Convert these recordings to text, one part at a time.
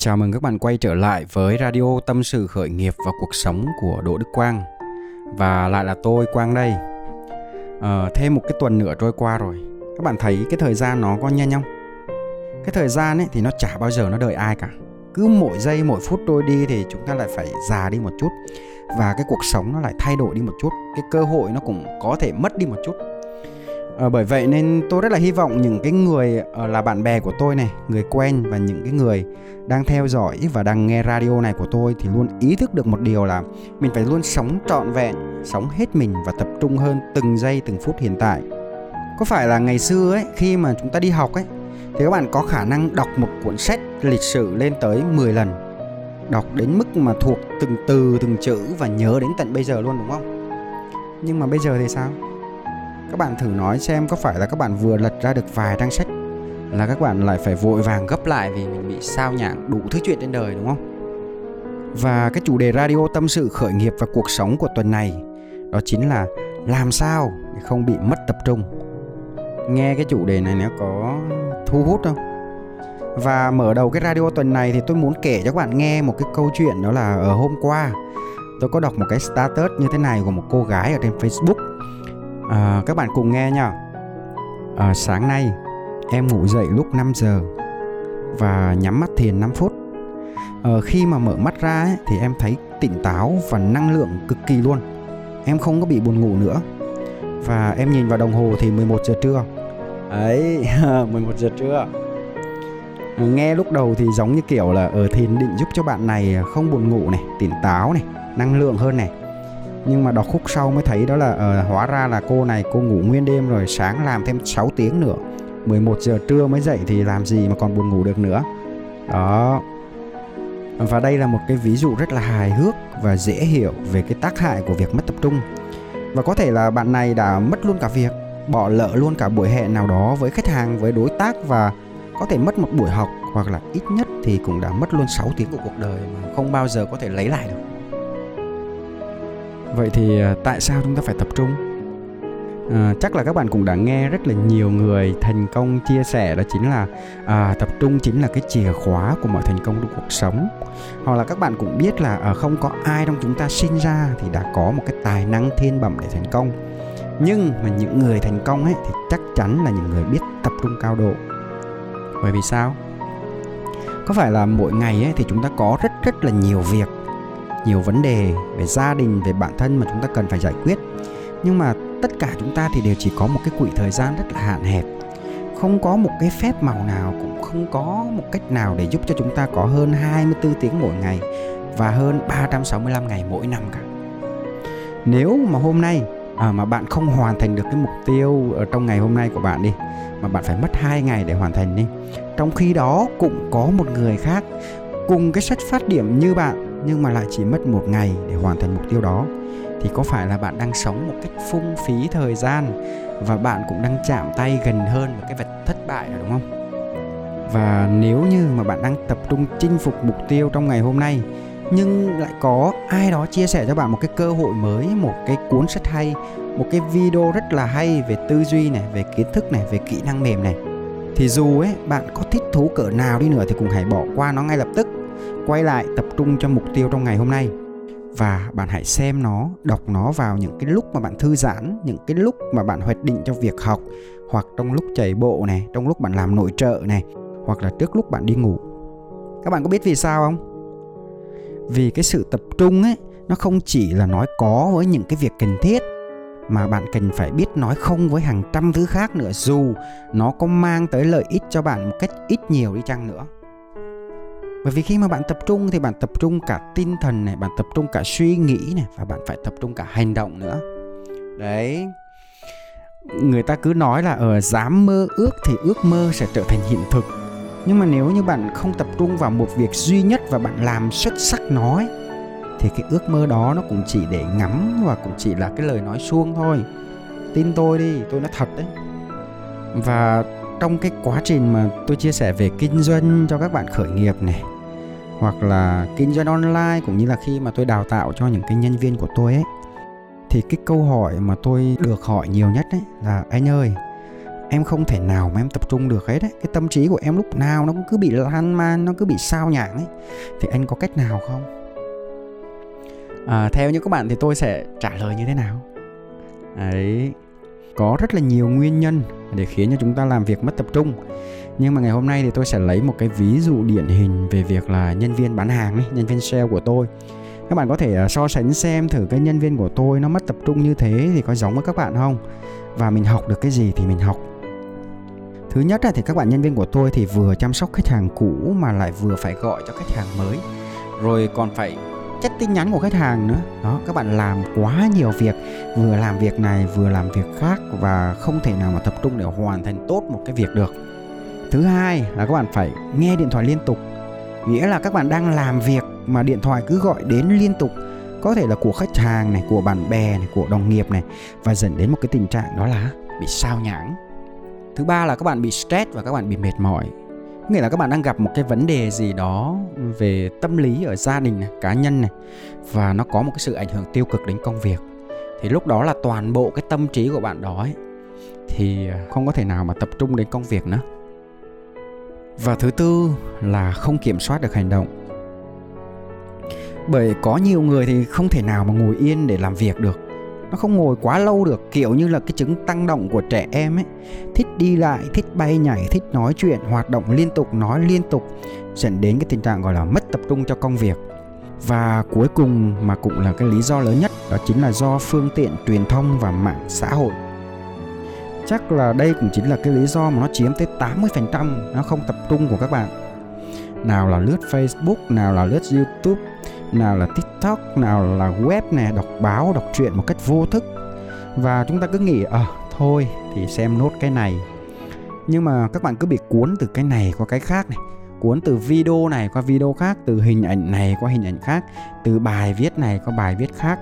Chào mừng các bạn quay trở lại với radio tâm sự khởi nghiệp và cuộc sống của Đỗ Đức Quang. Và lại là tôi Quang đây. À, Thêm một cái tuần nữa trôi qua rồi. Các bạn thấy cái thời gian nó có nhanh không? Cái thời gian ấy thì nó chả bao giờ nó đợi ai cả. Cứ mỗi giây mỗi phút trôi đi thì chúng ta lại phải già đi một chút. Và cái cuộc sống nó lại thay đổi đi một chút. Cái cơ hội nó cũng có thể mất đi một chút à, bởi vậy nên tôi rất là hy vọng những cái người uh, là bạn bè của tôi này người quen và những cái người đang theo dõi và đang nghe radio này của tôi thì luôn ý thức được một điều là mình phải luôn sống trọn vẹn sống hết mình và tập trung hơn từng giây từng phút hiện tại. Có phải là ngày xưa ấy khi mà chúng ta đi học ấy thì các bạn có khả năng đọc một cuốn sách lịch sử lên tới 10 lần? Đọc đến mức mà thuộc từng từ từng chữ và nhớ đến tận bây giờ luôn đúng không? Nhưng mà bây giờ thì sao? Các bạn thử nói xem có phải là các bạn vừa lật ra được vài trang sách là các bạn lại phải vội vàng gấp lại vì mình bị sao nhãng đủ thứ chuyện trên đời, đúng không? Và cái chủ đề radio tâm sự, khởi nghiệp và cuộc sống của tuần này, đó chính là làm sao để không bị mất tập trung. Nghe cái chủ đề này nó có thu hút không? Và mở đầu cái radio tuần này thì tôi muốn kể cho các bạn nghe một cái câu chuyện đó là ở hôm qua, tôi có đọc một cái status như thế này của một cô gái ở trên Facebook à, các bạn cùng nghe nha à, ờ, sáng nay em ngủ dậy lúc 5 giờ và nhắm mắt thiền 5 phút. À, khi mà mở mắt ra ấy, thì em thấy tỉnh táo và năng lượng cực kỳ luôn. Em không có bị buồn ngủ nữa. Và em nhìn vào đồng hồ thì 11 giờ trưa. Ấy 11 giờ trưa. Nghe lúc đầu thì giống như kiểu là ở thiền định giúp cho bạn này không buồn ngủ này tỉnh táo này năng lượng hơn này nhưng mà đọc khúc sau mới thấy đó là uh, hóa ra là cô này cô ngủ nguyên đêm rồi sáng làm thêm 6 tiếng nữa. 11 giờ trưa mới dậy thì làm gì mà còn buồn ngủ được nữa. Đó. Và đây là một cái ví dụ rất là hài hước và dễ hiểu về cái tác hại của việc mất tập trung. Và có thể là bạn này đã mất luôn cả việc bỏ lỡ luôn cả buổi hẹn nào đó với khách hàng với đối tác và có thể mất một buổi học hoặc là ít nhất thì cũng đã mất luôn 6 tiếng của cuộc đời mà không bao giờ có thể lấy lại được vậy thì à, tại sao chúng ta phải tập trung? À, chắc là các bạn cũng đã nghe rất là nhiều người thành công chia sẻ đó chính là à, tập trung chính là cái chìa khóa của mọi thành công trong cuộc sống. Hoặc là các bạn cũng biết là à, không có ai trong chúng ta sinh ra thì đã có một cái tài năng thiên bẩm để thành công. Nhưng mà những người thành công ấy thì chắc chắn là những người biết tập trung cao độ. Bởi vì sao? Có phải là mỗi ngày ấy thì chúng ta có rất rất là nhiều việc nhiều vấn đề về gia đình về bản thân mà chúng ta cần phải giải quyết nhưng mà tất cả chúng ta thì đều chỉ có một cái quỹ thời gian rất là hạn hẹp không có một cái phép màu nào cũng không có một cách nào để giúp cho chúng ta có hơn 24 tiếng mỗi ngày và hơn 365 ngày mỗi năm cả. Nếu mà hôm nay à, mà bạn không hoàn thành được cái mục tiêu ở trong ngày hôm nay của bạn đi mà bạn phải mất 2 ngày để hoàn thành đi. Trong khi đó cũng có một người khác cùng cái xuất phát điểm như bạn nhưng mà lại chỉ mất một ngày để hoàn thành mục tiêu đó. Thì có phải là bạn đang sống một cách phung phí thời gian và bạn cũng đang chạm tay gần hơn vào cái vật thất bại rồi, đúng không? Và nếu như mà bạn đang tập trung chinh phục mục tiêu trong ngày hôm nay, nhưng lại có ai đó chia sẻ cho bạn một cái cơ hội mới, một cái cuốn sách hay, một cái video rất là hay về tư duy này, về kiến thức này, về kỹ năng mềm này, thì dù ấy, bạn có thích thú cỡ nào đi nữa thì cũng hãy bỏ qua nó ngay lập tức quay lại tập trung cho mục tiêu trong ngày hôm nay. Và bạn hãy xem nó, đọc nó vào những cái lúc mà bạn thư giãn, những cái lúc mà bạn hoạch định cho việc học, hoặc trong lúc chạy bộ này trong lúc bạn làm nội trợ này hoặc là trước lúc bạn đi ngủ. Các bạn có biết vì sao không? Vì cái sự tập trung ấy, nó không chỉ là nói có với những cái việc cần thiết, mà bạn cần phải biết nói không với hàng trăm thứ khác nữa, dù nó có mang tới lợi ích cho bạn một cách ít nhiều đi chăng nữa bởi vì khi mà bạn tập trung thì bạn tập trung cả tinh thần này bạn tập trung cả suy nghĩ này và bạn phải tập trung cả hành động nữa. Đấy. Người ta cứ nói là ở dám mơ ước thì ước mơ sẽ trở thành hiện thực. Nhưng mà nếu như bạn không tập trung vào một việc duy nhất và bạn làm xuất sắc nó ấy, thì cái ước mơ đó nó cũng chỉ để ngắm và cũng chỉ là cái lời nói suông thôi. Tin tôi đi tôi nói thật đấy. Và trong cái quá trình mà tôi chia sẻ về kinh doanh cho các bạn khởi nghiệp này hoặc là kinh doanh online cũng như là khi mà tôi đào tạo cho những cái nhân viên của tôi ấy thì cái câu hỏi mà tôi được hỏi nhiều nhất ấy là anh ơi em không thể nào mà em tập trung được hết đấy cái tâm trí của em lúc nào nó cũng cứ bị lan man nó cứ bị sao nhãng ấy. Thì anh có cách nào không? À, theo như các bạn thì tôi sẽ trả lời như thế nào? Đấy có rất là nhiều nguyên nhân để khiến cho chúng ta làm việc mất tập trung. Nhưng mà ngày hôm nay thì tôi sẽ lấy một cái ví dụ điển hình về việc là nhân viên bán hàng ấy, nhân viên sale của tôi. Các bạn có thể à, so sánh xem thử cái nhân viên của tôi nó mất tập trung như thế thì có giống với các bạn không? Và mình học được cái gì thì mình học. Thứ nhất là thì các bạn nhân viên của tôi thì vừa chăm sóc khách hàng cũ mà lại vừa phải gọi cho khách hàng mới. Rồi còn phải chất tin nhắn của khách hàng nữa. Đó, các bạn làm quá nhiều việc, vừa làm việc này, vừa làm việc khác và không thể nào mà tập trung để hoàn thành tốt một cái việc được. Thứ hai là các bạn phải nghe điện thoại liên tục. Nghĩa là các bạn đang làm việc mà điện thoại cứ gọi đến liên tục. Có thể là của khách hàng này, của bạn bè này, của đồng nghiệp này và dẫn đến một cái tình trạng đó là bị sao nhãng. Thứ ba là các bạn bị stress và các bạn bị mệt mỏi nghĩa là các bạn đang gặp một cái vấn đề gì đó về tâm lý ở gia đình này, cá nhân này và nó có một cái sự ảnh hưởng tiêu cực đến công việc. Thì lúc đó là toàn bộ cái tâm trí của bạn đó ấy, thì không có thể nào mà tập trung đến công việc nữa. Và thứ tư là không kiểm soát được hành động. Bởi có nhiều người thì không thể nào mà ngồi yên để làm việc được nó không ngồi quá lâu được, kiểu như là cái chứng tăng động của trẻ em ấy. Thích đi lại, thích bay nhảy, thích nói chuyện, hoạt động liên tục, nói liên tục, dẫn đến cái tình trạng gọi là mất tập trung cho công việc. Và cuối cùng mà cũng là cái lý do lớn nhất, đó chính là do phương tiện truyền thông và mạng xã hội. Chắc là đây cũng chính là cái lý do mà nó chiếm tới 80% nó không tập trung của các bạn. Nào là lướt Facebook, nào là lướt YouTube nào là tiktok nào là web nè đọc báo đọc truyện một cách vô thức. Và chúng ta cứ nghĩ ờ à, thôi thì xem nốt cái này. Nhưng mà các bạn cứ bị cuốn từ cái này qua cái khác này cuốn từ video này qua video khác từ hình ảnh này qua hình ảnh khác từ bài viết này qua bài viết khác.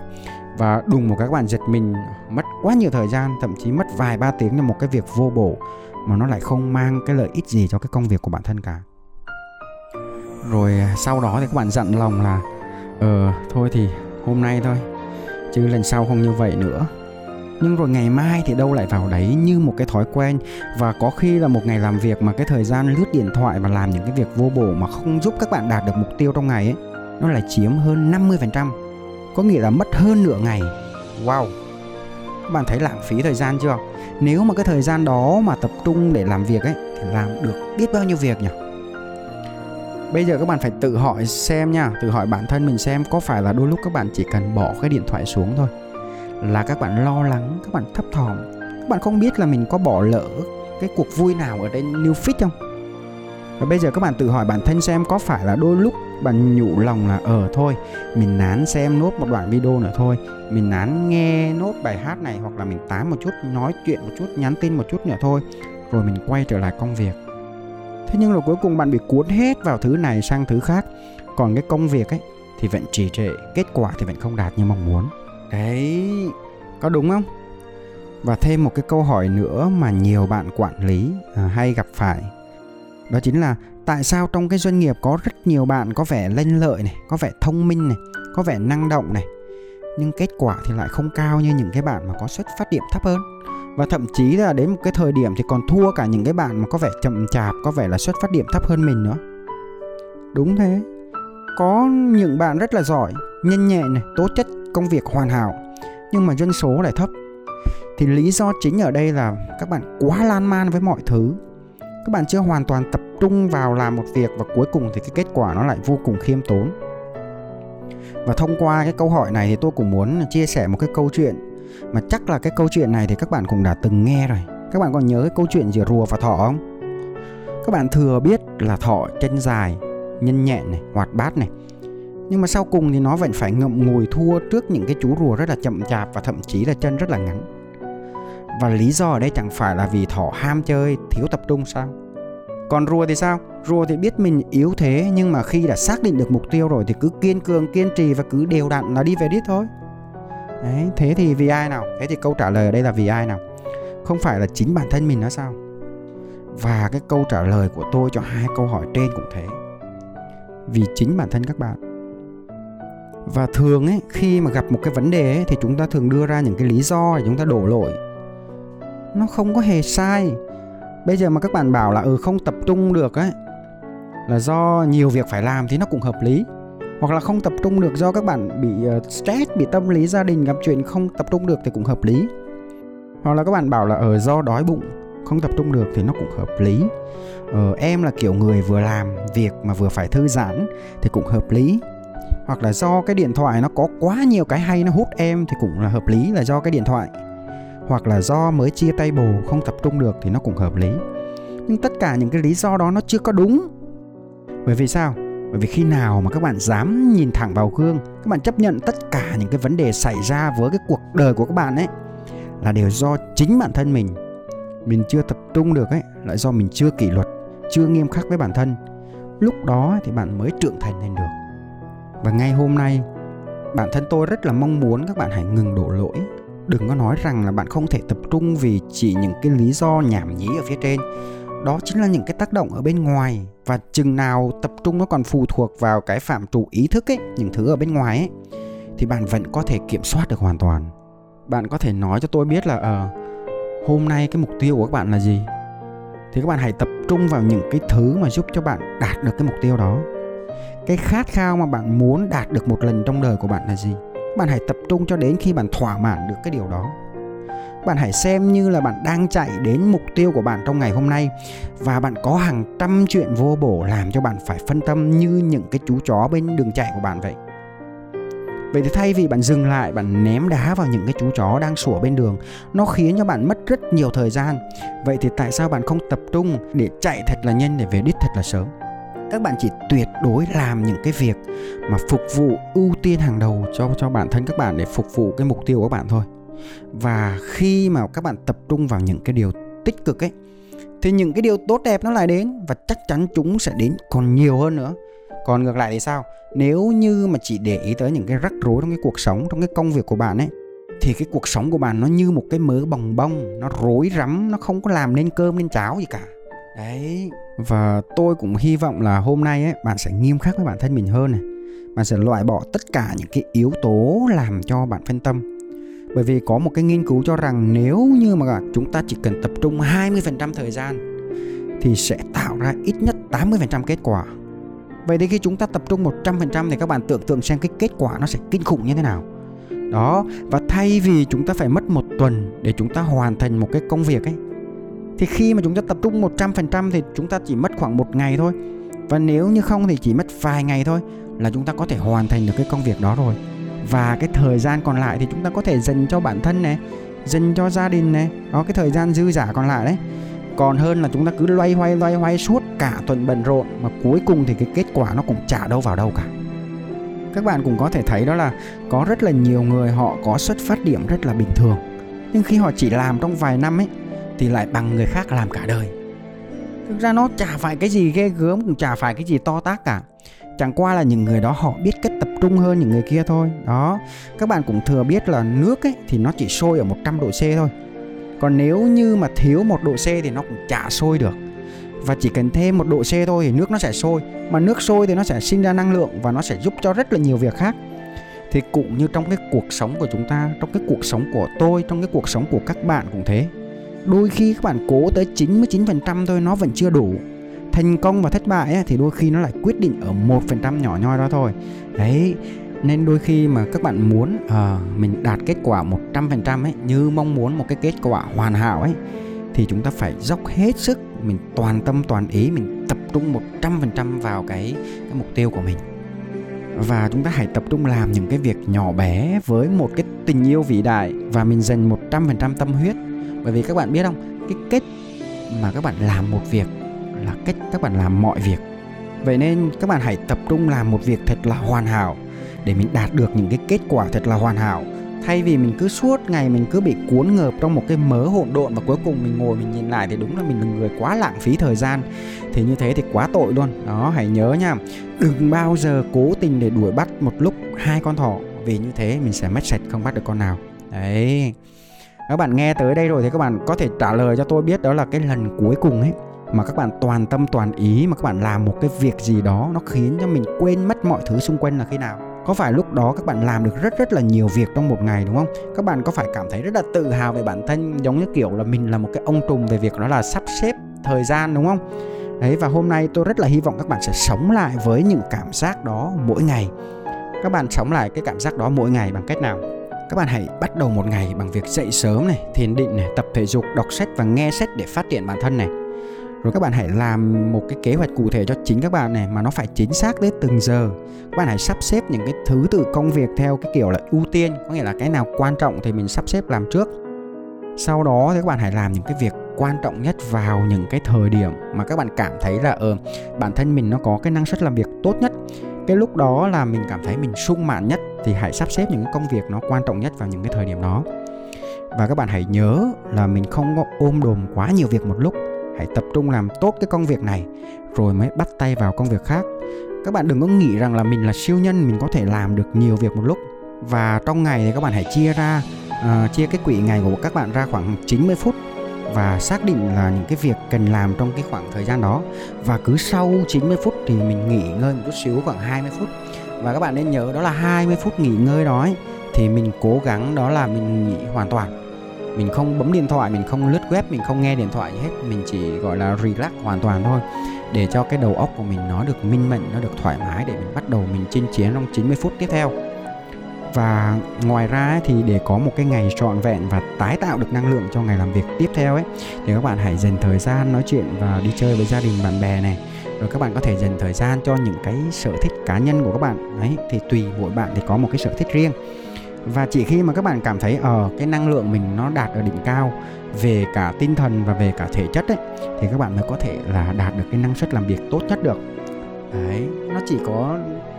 Và đùng một các bạn giật mình mất quá nhiều thời gian thậm chí mất vài ba tiếng cho một cái việc vô bổ mà nó lại không mang cái lợi ích gì cho cái công việc của bản thân cả. Rồi à, sau đó thì các bạn dặn lòng là ờ thôi thì hôm nay thôi, chứ lần sau không như vậy nữa. Nhưng rồi ngày mai thì đâu lại vào đấy như một cái thói quen, và có khi là một ngày làm việc mà cái thời gian lướt điện thoại và làm những cái việc vô bổ mà không giúp các bạn đạt được mục tiêu trong ngày ấy, nó lại chiếm hơn 50% có nghĩa là mất hơn nửa ngày. Wow! Các bạn thấy lãng phí thời gian chưa? Nếu mà cái thời gian đó mà tập trung để làm việc ấy, thì làm được biết bao nhiêu việc nhỉ? Bây giờ các bạn phải tự hỏi xem nha, tự hỏi bản thân mình xem có phải là đôi lúc các bạn chỉ cần bỏ cái điện thoại xuống thôi. Là các bạn lo lắng, các bạn thấp thỏm. Các bạn không biết là mình có bỏ lỡ cái cuộc vui nào ở trên new fit không? Và bây giờ các bạn tự hỏi bản thân xem có phải là đôi lúc bạn nhủ lòng là ờ thôi, mình nán xem nốt một đoạn video nữa thôi. Mình nán nghe nốt bài hát này hoặc là mình tám một chút, nói chuyện một chút, nhắn tin một chút nữa thôi. Rồi mình quay trở lại công việc thế nhưng rồi cuối cùng bạn bị cuốn hết vào thứ này sang thứ khác. Còn cái công việc ấy thì vẫn trì trệ kết quả thì vẫn không đạt như mong muốn. Đấy có đúng không? Và thêm một cái câu hỏi nữa mà nhiều bạn quản lý à, hay gặp phải. Đó chính là tại sao trong cái doanh nghiệp có rất nhiều bạn có vẻ lanh lợi này có vẻ thông minh này có vẻ năng động này nhưng kết quả thì lại không cao như những cái bạn mà có xuất phát điểm thấp hơn? Và thậm chí là đến một cái thời điểm thì còn thua cả những cái bạn mà có vẻ chậm chạp, có vẻ là xuất phát điểm thấp hơn mình nữa. Đúng thế. Có những bạn rất là giỏi, nhanh nhẹn này tố chất công việc hoàn hảo, nhưng mà doanh số lại thấp. Thì lý do chính ở đây là các bạn quá lan man với mọi thứ. Các bạn chưa hoàn toàn tập trung vào làm một việc và cuối cùng thì cái kết quả nó lại vô cùng khiêm tốn. Và thông qua cái câu hỏi này thì tôi cũng muốn chia sẻ một cái câu chuyện mà chắc là cái câu chuyện này thì các bạn cũng đã từng nghe rồi. Các bạn còn nhớ cái câu chuyện giữa rùa và thỏ không? Các bạn thừa biết là thỏ chân dài, nhân nhẹn này, hoạt bát này. Nhưng mà sau cùng thì nó vẫn phải ngậm ngùi thua trước những cái chú rùa rất là chậm chạp và thậm chí là chân rất là ngắn. Và lý do ở đây chẳng phải là vì thỏ ham chơi, thiếu tập trung sao? Còn rùa thì sao? Rùa thì biết mình yếu thế nhưng mà khi đã xác định được mục tiêu rồi thì cứ kiên cường, kiên trì và cứ đều đặn là đi về đích thôi. Đấy, thế thì vì ai nào? Thế thì câu trả lời ở đây là vì ai nào? Không phải là chính bản thân mình nữa sao? Và cái câu trả lời của tôi cho hai câu hỏi trên cũng thế. Vì chính bản thân các bạn. Và thường ấy, khi mà gặp một cái vấn đề ấy, thì chúng ta thường đưa ra những cái lý do để chúng ta đổ lỗi. Nó không có hề sai. bây giờ mà các bạn bảo là ừ không tập trung được ấy là do nhiều việc phải làm thì nó cũng hợp lý hoặc là không tập trung được do các bạn bị ờ, stress bị tâm lý gia đình gặp chuyện không tập trung được thì cũng hợp lý. Hoặc là các bạn bảo là ở do đói bụng không tập trung được thì nó cũng hợp lý. Ờ, em là kiểu người vừa làm việc mà vừa phải thư giãn thì cũng hợp lý. Hoặc là do cái điện thoại nó có quá nhiều cái hay nó hút em thì cũng là hợp lý là do cái điện thoại. Hoặc là do mới chia tay bồ không tập trung được thì nó cũng hợp lý. Nhưng tất cả những cái lý do đó nó chưa có đúng. Bởi vì sao? Bởi vì khi nào mà các bạn dám nhìn thẳng vào gương, các bạn chấp nhận tất cả những cái vấn đề xảy ra với cái cuộc đời của các bạn ấy, là đều do chính bản thân mình. Mình chưa tập trung được ấy là do mình chưa kỷ luật, chưa nghiêm khắc với bản thân. Lúc đó thì bạn mới trưởng thành lên được. Và ngay hôm nay, bản thân tôi rất là mong muốn các bạn hãy ngừng đổ lỗi. Đừng có nói rằng là bạn không thể tập trung vì chỉ những cái lý do nhảm nhí ở phía trên đó chính là những cái tác động ở bên ngoài và chừng nào tập trung nó còn phụ thuộc vào cái phạm trù ý thức ấy những thứ ở bên ngoài ấy thì bạn vẫn có thể kiểm soát được hoàn toàn. Bạn có thể nói cho tôi biết là ờ uh, hôm nay cái mục tiêu của các bạn là gì? Thì các bạn hãy tập trung vào những cái thứ mà giúp cho bạn đạt được cái mục tiêu đó. Cái khát khao mà bạn muốn đạt được một lần trong đời của bạn là gì? Bạn hãy tập trung cho đến khi bạn thỏa mãn được cái điều đó bạn hãy xem như là bạn đang chạy đến mục tiêu của bạn trong ngày hôm nay và bạn có hàng trăm chuyện vô bổ làm cho bạn phải phân tâm như những cái chú chó bên đường chạy của bạn vậy Vậy thì thay vì bạn dừng lại, bạn ném đá vào những cái chú chó đang sủa bên đường, nó khiến cho bạn mất rất nhiều thời gian. Vậy thì tại sao bạn không tập trung để chạy thật là nhanh để về đích thật là sớm? Các bạn chỉ tuyệt đối làm những cái việc mà phục vụ ưu tiên hàng đầu cho cho bản thân các bạn để phục vụ cái mục tiêu của các bạn thôi. Và khi mà các bạn tập trung vào những cái điều tích cực ấy, thì những cái điều tốt đẹp nó lại đến và chắc chắn chúng sẽ đến còn nhiều hơn nữa. Còn ngược lại thì sao? Nếu như mà chỉ để ý tới những cái rắc rối trong cái cuộc sống, trong cái công việc của bạn ấy, thì cái cuộc sống của bạn nó như một cái mớ bồng bông nó rối rắm, nó không có làm nên cơm nên cháo gì cả. Đấy, và tôi cũng hy vọng là hôm nay ấy, bạn sẽ nghiêm khắc với bản thân mình hơn này. Bạn sẽ loại bỏ tất cả những cái yếu tố làm cho bạn phân tâm bởi vì có một cái nghiên cứu cho rằng nếu như mà chúng ta chỉ cần tập trung 20% thời gian thì sẽ tạo ra ít nhất 80% kết quả Vậy thì khi chúng ta tập trung 100% thì các bạn tưởng tượng xem cái kết quả nó sẽ kinh khủng như thế nào. Đó, và thay vì chúng ta phải mất một tuần để chúng ta hoàn thành một cái công việc ấy thì khi mà chúng ta tập trung 100% thì chúng ta chỉ mất khoảng một ngày thôi. Và nếu như không thì chỉ mất vài ngày thôi là chúng ta có thể hoàn thành được cái công việc đó rồi. Và cái thời gian còn lại thì chúng ta có thể dành cho bản thân này, dành cho gia đình này, đó cái thời gian dư giả còn lại đấy. Còn hơn là chúng ta cứ loay hoay loay hoay suốt cả tuần bận rộn mà cuối cùng thì cái kết quả nó cũng chả đâu vào đâu cả. Các bạn cũng có thể thấy đó là có rất là nhiều người họ có xuất phát điểm rất là bình thường. Nhưng khi họ chỉ làm trong vài năm ấy thì lại bằng người khác làm cả đời thực ra nó chả phải cái gì ghê gớm, cũng chả phải cái gì to tác cả. Chẳng qua là những người đó họ biết cách tập trung hơn những người kia thôi. Đó. Các bạn cũng thừa biết là nước ấy thì nó chỉ sôi ở 100 độ C thôi. Còn nếu như mà thiếu một độ C thì nó cũng chả sôi được. Và chỉ cần thêm một độ C thôi thì nước nó sẽ sôi. Mà nước sôi thì nó sẽ sinh ra năng lượng và nó sẽ giúp cho rất là nhiều việc khác. Thì cũng như trong cái cuộc sống của chúng ta, trong cái cuộc sống của tôi, trong cái cuộc sống của các bạn cũng thế đôi khi các bạn cố tới 99% thôi nó vẫn chưa đủ. Thành công và thất bại ấy, thì đôi khi nó lại quyết định ở một phần trăm nhỏ nhoi đó thôi. Đấy nên đôi khi mà các bạn muốn à, mình đạt kết quả 100% ấy như mong muốn một cái kết quả hoàn hảo ấy thì chúng ta phải dốc hết sức mình toàn tâm toàn ý mình tập trung 100% vào cái cái mục tiêu của mình. Và chúng ta hãy tập trung làm những cái việc nhỏ bé với một cái tình yêu vĩ đại và mình dành 100% tâm huyết bởi vì các bạn biết không, cái cách mà các bạn làm một việc là cách các bạn làm mọi việc. Vậy nên các bạn hãy tập trung làm một việc thật là hoàn hảo để mình đạt được những cái kết quả thật là hoàn hảo. Thay vì mình cứ suốt ngày mình cứ bị cuốn ngợp trong một cái mớ hỗn độn và cuối cùng mình ngồi mình nhìn lại thì đúng là mình là người quá lãng phí thời gian. Thì như thế thì quá tội luôn. Đó, hãy nhớ nha. Đừng bao giờ cố tình để đuổi bắt một lúc hai con thỏ. Vì như thế mình sẽ mất sạch không bắt được con nào. Đấy các bạn nghe tới đây rồi thì các bạn có thể trả lời cho tôi biết đó là cái lần cuối cùng ấy mà các bạn toàn tâm toàn ý, mà các bạn làm một cái việc gì đó nó khiến cho mình quên mất mọi thứ xung quanh là khi nào. Có phải lúc đó các bạn làm được rất rất là nhiều việc trong một ngày, đúng không? Các bạn có phải cảm thấy rất là tự hào về bản thân, giống như kiểu là mình là một cái ông trùm về việc đó là sắp xếp thời gian, đúng không? Đấy, và hôm nay tôi rất là hy vọng các bạn sẽ sống lại với những cảm giác đó mỗi ngày. Các bạn sống lại cái cảm giác đó mỗi ngày bằng cách nào? Các bạn hãy bắt đầu một ngày bằng việc dậy sớm này, thiền định này, tập thể dục, đọc sách và nghe sách để phát triển bản thân này. Rồi các bạn hãy làm một cái kế hoạch cụ thể cho chính các bạn này mà nó phải chính xác đến từng giờ. Các bạn hãy sắp xếp những cái thứ tự công việc theo cái kiểu là ưu tiên, có nghĩa là cái nào quan trọng thì mình sắp xếp làm trước. Sau đó thì các bạn hãy làm những cái việc quan trọng nhất vào những cái thời điểm mà các bạn cảm thấy là ờ bản thân mình nó có cái năng suất làm việc tốt nhất cái lúc đó là mình cảm thấy mình sung mãn nhất thì hãy sắp xếp những cái công việc nó quan trọng nhất vào những cái thời điểm đó. Và các bạn hãy nhớ là mình không có ôm đồm quá nhiều việc một lúc. Hãy tập trung làm tốt cái công việc này rồi mới bắt tay vào công việc khác. Các bạn đừng có nghĩ rằng là mình là siêu nhân mình có thể làm được nhiều việc một lúc. Và trong ngày thì các bạn hãy chia ra uh, chia cái quỹ ngày của các bạn ra khoảng 90 phút và xác định là những cái việc cần làm trong cái khoảng thời gian đó. Và cứ sau 90 phút thì mình nghỉ ngơi một chút xíu khoảng 20 phút. Và các bạn nên nhớ đó là 20 phút nghỉ ngơi đó ấy, thì mình cố gắng đó là mình nghỉ hoàn toàn. Mình không bấm điện thoại mình không lướt web mình không nghe điện thoại gì hết. Mình chỉ gọi là relax hoàn toàn thôi. Để cho cái đầu óc của mình nó được minh mệnh nó được thoải mái để mình bắt đầu mình chinh chiến trong 90 phút tiếp theo và ngoài ra thì để có một cái ngày trọn vẹn và tái tạo được năng lượng cho ngày làm việc tiếp theo ấy thì các bạn hãy dành thời gian nói chuyện và đi chơi với gia đình bạn bè này. Rồi các bạn có thể dành thời gian cho những cái sở thích cá nhân của các bạn. Đấy thì tùy mỗi bạn thì có một cái sở thích riêng. Và chỉ khi mà các bạn cảm thấy ở uh, cái năng lượng mình nó đạt ở đỉnh cao về cả tinh thần và về cả thể chất ấy thì các bạn mới có thể là đạt được cái năng suất làm việc tốt nhất được đấy, nó chỉ có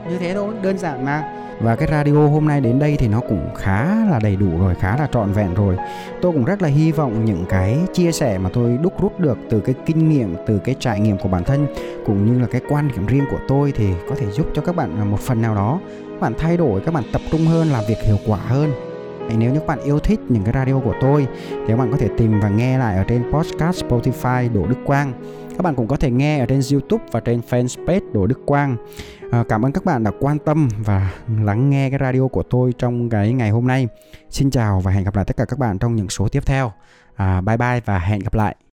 như thế thôi, đơn giản mà. Và cái radio hôm nay đến đây thì nó cũng khá là đầy đủ rồi, khá là trọn vẹn rồi. Tôi cũng rất là hy vọng những cái chia sẻ mà tôi đúc rút được từ cái kinh nghiệm, từ cái trải nghiệm của bản thân, cũng như là cái quan điểm riêng của tôi thì có thể giúp cho các bạn một phần nào đó. Các bạn thay đổi, các bạn tập trung hơn, làm việc hiệu quả hơn. Nếu như các bạn yêu thích những cái radio của tôi, thì các bạn có thể tìm và nghe lại ở trên podcast Spotify Đỗ Đức Quang các bạn cũng có thể nghe ở trên YouTube và trên fanpage Đỗ Đức Quang. À, cảm ơn các bạn đã quan tâm và lắng nghe cái radio của tôi trong cái ngày hôm nay. Xin chào và hẹn gặp lại tất cả các bạn trong những số tiếp theo. À, bye bye và hẹn gặp lại.